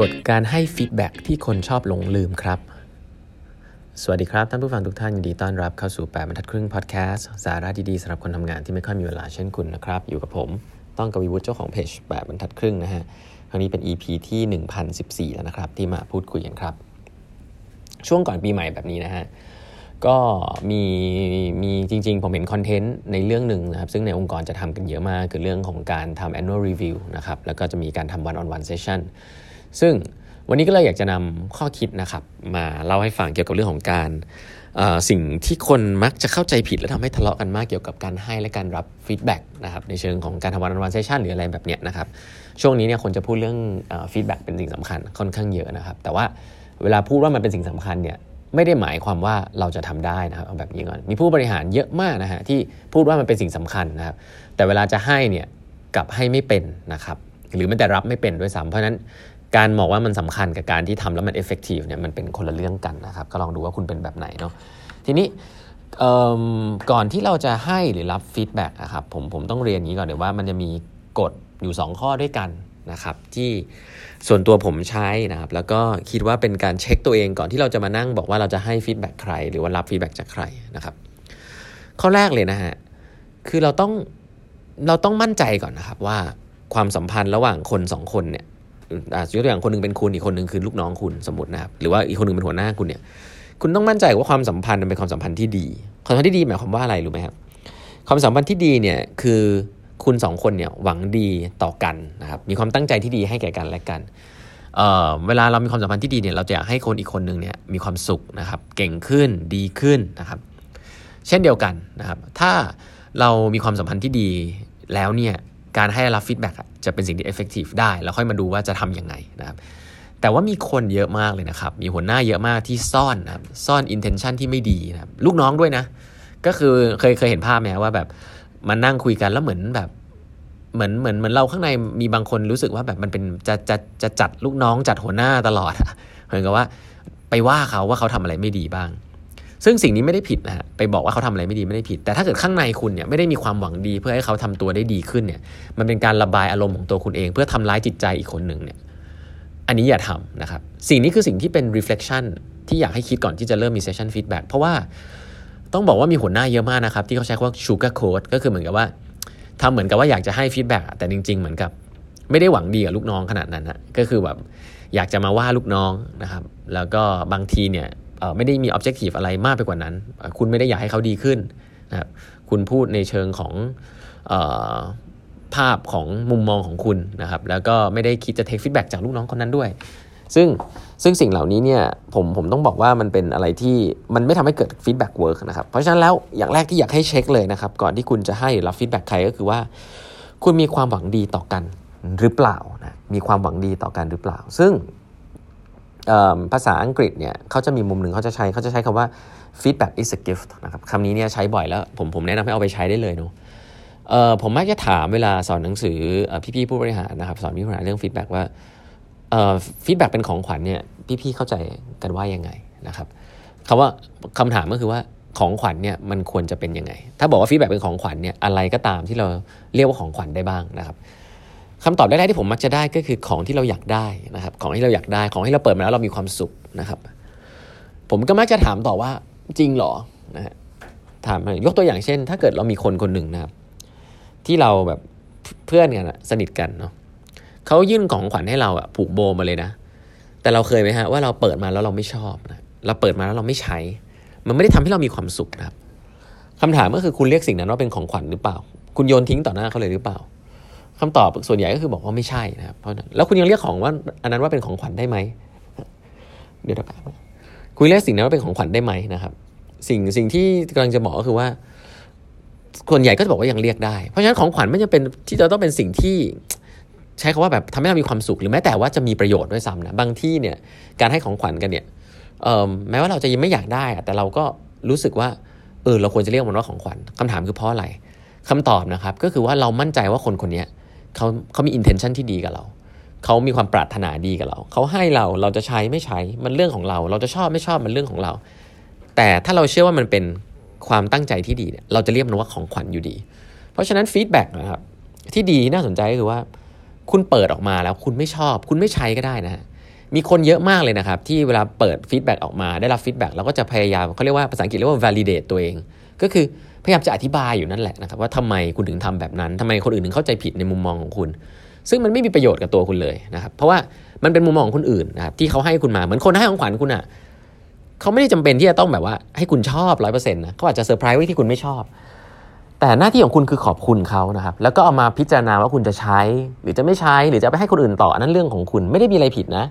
กฎการให้ฟีดแบ็ที่คนชอบหลงลืมครับ สวัสดีครับ ท่านผู้ฟังทุกท่านยินดีต้อนรับเข้าสู่ 8บรรทัดครึ่งพอดแคสต์สาระดีๆสำหรับคนทำงานที่ไม่ค่อยมีเวลาเช่นคุณนะครับ อยู่กับผมต้องกวีวุฒิเจ้าของเพจ8บรรทัดครึ่งนะฮะครั้งนี้เป็น EP ที่ 1014 แล้วนะครับ ที่มาพูดคุยกันครับ ช่วงก่อนปีใหม่แบบนี้นะฮะก็มีมีจริงๆ ผมเห็นคอนเทนต์ในเรื่องหนึ่งนะครับ ซึ่งในองค์กรจะทำกันเยอะมาก คือเรื่องของการทำ annual review นะครับ แล้วก็จะมีการทำ one on one session ซึ่งวันนี้ก็เลยอยากจะนำข้อคิดนะครับ มาเล่าให้ฟังเกี่ยวกับเรื่องของการสิ่งที่คนมักจะเข้าใจผิดและทำให้ทะเลาะกันมากเกี่ยวกับการให้และการรับ feedback นะครับในเชิงของการทำ one on one session หรืออะไรแบบเนี้ยนะครับช่วงนี้เนี่ยคนจะพูดเรื่อง feedback เป็นสิ่งสำคัญค่อนข้างเยอะนะครับ แต่ว่าเวลาพูดว่ามันเป็นสิ่งสำคัญเนี่ยไม่ได้หมายความว่าเราจะทำได้นะครับเอาแบบนี้ก่อนมีผู้บริหารเยอะมากนะฮะที่พูดว่ามันเป็นสิ่งสำคัญนะครับแต่เวลาจะให้เนี่ยกลับให้ไม่เป็นนะครับหรือแม้แต่รับไม่เป็นด้วยซ้ำเพราะนั้น การบอกว่ามันสำคัญกับการที่ทำแล้วมัน effective เนี่ยมันเป็นคนละเรื่องกันนะครับ ก็ลองดูว่าคุณเป็นแบบไหนเนาะทีนี้ก่อนที่เราจะให้หรือรับ feedback นะครับผมผมต้องเรียนอย่างนี้ก่อนเดี๋ยวว่ามันจะมีกฎอยู่ 2 ข้อด้วยกันนะครับที่ส่วนตัวผมใช้นะครับแล้วก็คิดว่าเป็นการเช็คตัวเองก่อนที่เราจะมานั่งบอกว่าเราจะให้ feedback ใคร หรือว่ารับ feedback จากใครนะครับข้อแรกเลยนะฮะคือเราต้องเราต้องมั่นใจก่อนนะครับว่าความสัมพันธ์ระหว่างคนสองคนเนี่ย ยกตัวอย่างคนนึงเป็นคุณอีกคนนึงคือลูกน้องคุณสมมตินะครับหรือว่าอีกคนนึงเป็นหัวหน้าคุณเนี่ยคุณต้องมั่นใจว่าความสัมพันธ์มันเป็นความสัมพันธ์ที่ดี ความสัมพันธ์ที่ดีหมายความว่าอะไรรู้ไหมครับความสัมพันธ์ที่ดีเนี่ยคือคุณสองคนเนี่ยหวังดีต่อกันนะครับมีความตั้งใจที่ดีให้แก่กันและกันเเวลาเรามีความสัมพันธ์ที่ดีเนี่ยเราจะอยากให้คนอีกคนหนึ่งเนี่ยมีความสุขนะครับเก่งขึ้นดีขึ้นนะครับ เช่นเดียวกันนะครับ ถ้าเรามีความสัมพันธ์ที่ดีแล้วเนี่ย การให้รับ feedback จะเป็นสิ่งที่ effective ได้ แล้วค่อยมาดูว่าจะทำยังไงนะครับแต่ว่ามีคนเยอะมากเลยนะครับ มีหัวหน้าเยอะมากที่ซ่อนนะครับซ่อน intention ที่ไม่ดีนะครับลูกน้องด้วยนะ ก็คือเคยเคยเห็นภาพไหมว่าแบบมันนั่งคุยกันแล้วเหมือนแบบเหมือนเหมือนเหมือนเราข้างในมีบางคนรู้สึกว่าแบบมันเป็นจะจะจะจัดลูกน้องจัดหัวหน้าตลอดเหมือนกับว่าไปว่าเขาว่าเขาทำอะไรไม่ดีบ้าง ซึ่งสิ่งนี้ไม่ได้ผิดนะฮะไปบอกว่าเขาทำอะไรไม่ดีไม่ได้ผิด แต่ถ้าเกิดข้างในคุณเนี่ยไม่ได้มีความหวังดีเพื่อให้เขาทำตัวได้ดีขึ้นเนี่ยมันเป็นการระบายอารมณ์ของตัวคุณเอง เพื่อทำร้ายจิตใจอีกคนหนึ่งเนี่ยอันนี้อย่าทำนะครับสิ่งนี้คือสิ่งที่เป็น reflection ที่อยากให้คิดก่อนที่จะเริ่มมี session feedback เพราะว่าต้องบอกว่ามีหัวหน้าเยอะมากนะครับที่เขาใช้คำว่า sugar coat ก็คือเหมือนกับว่าทำเหมือนกับว่าอยากจะให้ feedback แต่จริง ๆ เหมือนกับ ไม่ได้หวังดีกับลูกน้องขนาดนั้นนะก็คือแบบอยากจะมาว่าลูกน้องนะครับ แล้วก็บางทีเนี่ย ไม่ได้มี objective อะไรมากไปกว่านั้น คุณไม่ได้อยากให้เขาดีขึ้นนะครับคุณพูดในเชิงของอภาพของมุมมองของคุณนะครับ แล้วก็ไม่ได้คิดจะ take feedback จากลูกน้องคนนั้นด้วย ซึ่งซึ่งสิ่งเหล่านี้เนี่ยผมผมต้องบอกว่ามันเป็นอะไรที่มันไม่ทำให้เกิด feedback work นะครับ เพราะฉะนั้นแล้วอย่างแรกที่อยากให้เช็คเลยนะครับ ก่อนที่คุณจะให้รับ feedback ใครก็คือว่า คุณมีความหวังดีต่อกันหรือเปล่านะมีความหวังดีต่อกันหรือเปล่า ซึ่ง ภาษาอังกฤษเนี่ยเขาจะมีมุมหนึ่งเขาจะใช้เขาจะใช้คำว่า feedback is a gift นะครับคำนี้เนี่ยใช้บ่อยแล้ว ผมผมแนะนำให้เอาไปใช้ได้เลยเนาะผมมักจะถามเวลาสอนหนังสือพี่ๆผู้บริหารนะครับสอนพี่ผู้บริหารเรื่อง feedback ว่า feedback เป็นของขวัญเนี่ยพี่ๆเข้าใจกันว่ายังไงนะครับคำว่าคำถามก็คือว่าของขวัญเนี่ยมันควรจะเป็นยังไง ถ้าบอกว่า feedback เป็นของขวัญเนี่ยอะไรก็ตามที่เราเรียกว่าของขวัญได้บ้างนะครับ คำตอบแรกๆที่ผมมักจะได้ก็คือของที่เราอยากได้นะครับ ของที่เราอยากได้ของที่เราเปิดมาแล้วเรามีความสุขนะครับ ผมก็มักจะถามต่อว่าจริงหรอนะฮะถามยกตัวอย่างเช่น ถ้าเกิดเรามีคนคนหนึ่งนะครับ ที่เราแบบเพื่อนกันสนิทกันเนาะเขายื่นของขวัญให้เราอะผูกโบมาเลยนะ แต่เราเคยไหมฮะว่าเราเปิดมาแล้วเราไม่ชอบนะเราเปิดมาแล้วเราไม่ใช้ มันไม่ได้ทำให้เรามีความสุขนะครับคำถามก็คือคุณเรียกสิ่งนั้นว่าเป็นของขวัญหรือเปล่า คุณโยนทิ้งต่อหน้าเขาเลยหรือเปล่า คำตอบส่วนใหญ่ก็คือบอกว่าไม่ใช่นะครับเพราะแล้วคุณยังเรียกของว่าอันนั้นว่าเป็นของขวัญได้ไหมเดี๋ยวแป๊บคุณเรียกสิ่งนั้นว่าเป็นของขวัญได้ไหมนะครับ สิ่งสิ่งที่กำลังจะบอกก็คือว่าส่วนใหญ่ก็จะบอกว่ายังเรียกได้ เพราะฉะนั้นของขวัญไม่จำเป็นที่จะต้องเป็นสิ่งที่ใช้คาว่าแบบทำให้เรามีความสุขหรือแม้แต่ว่าจะมีประโยชน์ด้วยซ้ำนะบางที่เนี่ยการให้ของขวัญกันเนี่ยแม้ว่าเราจะยังไม่อยากได้แต่เราก็รู้สึกว่าเออเราควรจะเรียกมันว่าของขวัญคำถามคือเพราะอะไรคำตอบนะครับ ก็คือว่าเรามั่นใจว่าคนคนนี้เเขาเขามี intention ที่ดีกับเรา เขามีความปรารถนาดีกับเรา เขาให้เราเราจะใช้ไม่ใช้มันเรื่องของเรา เราจะชอบไม่ชอบมันเรื่องของเรา แต่ถ้าเราเชื่อว่ามันเป็นความตั้งใจที่ดีเนี่ยเราจะเรียกมันว่าของขวัญอยู่ดี เพราะฉะนั้นฟีดแบ็กนะครับที่ดีน่าสนใจก็คือว่า คุณเปิดออกมาแล้วคุณไม่ชอบ คุณไม่ใช้ก็ได้นะมีคนเยอะมากเลยนะครับ ที่เวลาเปิด feedback ออกมาได้รับ feedback เราก็จะพยายามเขาเรียกว่าภาษาอังกฤษเรียกว่า validate ตัวเอง ก็คือพยายามจะอธิบายอยู่นั่นแหละนะครับว่าทำไมคุณถึงทำแบบนั้นทำไมคนอื่นถึงเข้าใจผิดในมุมมองของคุณ ซึ่งมันไม่มีประโยชน์กับตัวคุณเลยนะครับเพราะว่ามันเป็นมุมมองของคนอื่นนะครับที่เขาให้คุณมาเหมือนคนให้ของขวัญคุณอะ่ะเขาไม่ได้จำเป็นที่จะต้องแบบว่าให้คุณชอบร้อยเปอร์เซ็นต์นะเขาอาจจะเซอร์ไพรส์ไว้ที่คุณไม่ชอบ แต่หน้าที่ของคุณคือขอบคุณเขานะครับแล้วก็เอามาพิจารณาว่าคุณจะใช้ หรือจะไม่ใช้หรือจะไปให้คนอื่นต่ออันนั้นเรื่องของคุณไม่ได้มีอะไรผิดนะ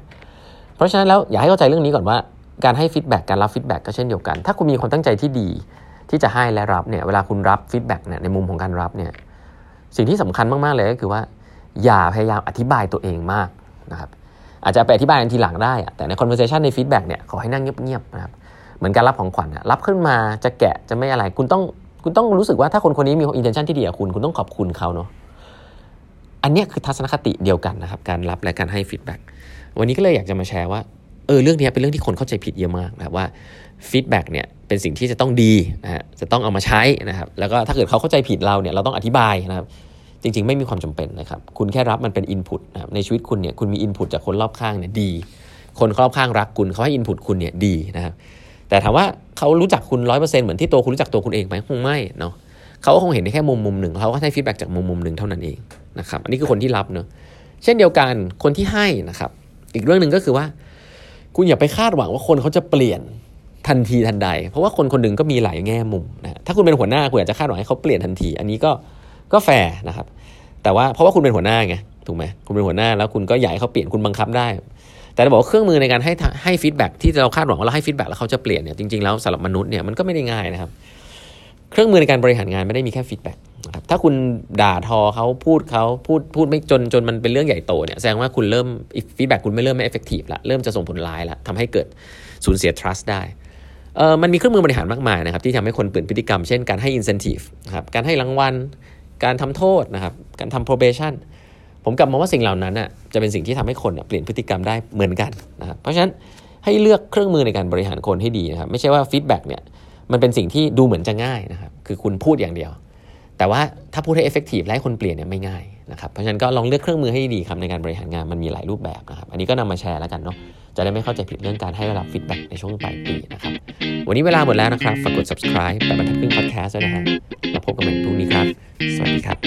เพราะฉะนั้นแล้วอยากให้เข้าใจเรื่องนี้ก่อนว่าการให้ feedback การรับ feedback ก็เช่นเดียวกัน ถ้าคุณมีความตั้งใจที่ดี ที่จะให้และรับเนี่ยเวลาคุณรับ feedback เนี่ยในมุมของการรับเนี่ยสิ่งที่สำคัญมาก ๆ เลยก็คือว่า อย่าพยายามอธิบายตัวเองมากนะครับอาจจะไปอธิบายในทีหลังได้ แต่ใน conversation ใน feedback เนี่ยขอให้นั่งเงียบๆนะครับเหมือนการรับของขวัญรับขึ้นมาจะแกะจะไม่อะไร คุณต้องคุณต้องรู้สึกว่าถ้าคนคนนี้มี intention ที่ดีกับคุณคุณต้องขอบคุณเขาเนาะอันนี้คือทัศนคติเดียวกันนะครับการรับและการให้ feedback วันนี้ก็เลยอยากจะมาแชร์ว่าเออเรื่องนี้เป็นเรื่องที่คนเข้าใจผิดเยอะมากนะว่า feedback เนี่ย เป็นสิ่งที่จะต้องดีนะฮะจะต้องเอามาใช้นะครับแล้วก็ถ้าเกิดเขาเข้าใจผิดเราเนี่ยเราต้องอธิบายนะครับจริงๆ ไม่มีความจำเป็นนะครับคุณแค่รับมันเป็น input นะครับในชีวิตคุณเนี่ยคุณมี input จากคนรอบข้างเนี่ยดี คนรอบข้างรักคุณเขาให้ input คุณเนี่ยดีนะครับแต่ถามว่าเขารู้จักคุณร้อยเปอร์เซ็นต์เหมือนที่ตัวคุณรู้จักตัวคุณเองไหมคงไม่เนาะเขาก็คงเห็นแค่มุมมุมหนึ่งเขาก็ให้ feedback จากมุมมุมหนึ่งเท่านั้นเองนะครับอันนี้คือคนที่รับเนาะเช่นเดียวกันคนที่ให้นะครับอีกเรื่องหนึ่งก็คือว่า คุณอย่าไปคาดหวังว่าคนเขาจะเปลี่ยน ทันทีทันใด เพราะว่าคนคนหนึ่งก็มีหลายแง่มุมนะถ้าคุณเป็นหัวหน้าคุณอาจจะคาดหวังให้เขาเปลี่ยนทันที อันนี้ก็ก็แฟร์นะครับ แต่ว่าเพราะว่าคุณเป็นหัวหน้าไงถูกไหมคุณเป็นหัวหน้าแล้วคุณก็อยากให้เขาเปลี่ยนคุณบังคับได้ แต่บอกว่าเครื่องมือในการให้ให้ feedback ที่เราคาดหวังว่าเราให้ feedback แล้วเขาจะเปลี่ยนเนี่ยจริงๆแล้วสำหรับมนุษย์เนี่ยมันก็ไม่ได้ง่ายนะครับ เครื่องมือในการบริหารงานไม่ได้มีแค่ feedback นะครับถ้าคุณด่าทอเขาพูดเขาพูดพูดไม่จนจนมันเป็นเรื่องใหญ่โตเนี่ยแสดงว่าคุณเริ่ม feedback คุณไม่เริ่มไม่ effective ละเริ่มจะส่งผลร้ายละทำให้เกิดสูญเสีย trust ได้ มันมีเครื่องมือบริหารมากมายนะครับที่ทำให้คนเปลี่ยนพฤติกรรมเช่นการให้ incentive นะครับการให้รางวัล การทำโทษนะครับการทำ probation ผมกลับมองว่าสิ่งเหล่านั้นอะจะเป็นสิ่งที่ทำให้คนเปลี่ยนพฤติกรรมได้เหมือนกันนะครับเพราะฉะนั้นให้เลือกเครื่องมือในการบริหารคนให้ดีนะครับไม่ใช่ว่า feedback เนี่ยมันเป็นสิ่งที่ดูเหมือนจะง่ายนะครับคือคุณพูดอย่างเดียว แต่ว่าถ้าพูดให้ effective และให้คนเปลี่ยนเนี่ยไม่ง่ายนะครับเพราะฉะนั้นก็ลองเลือกเครื่องมือให้ดีครับในการบริหารงานมันมีหลายรูปแบบนะครับอันนี้ก็นำมาแชร์แล้วกันเนาะ จะได้ไม่เข้าใจผิดเรื่องการให้รับ feedback ในช่วงปลายปีนะครับ วันนี้เวลาหมดแล้วนะครับ ฝากกด subscribe แปดบรรทัดครึ่ง podcast ด้วยนะฮะแล้วพบกันใหม่พรุ่งนี้ครับ สวัสดีครับ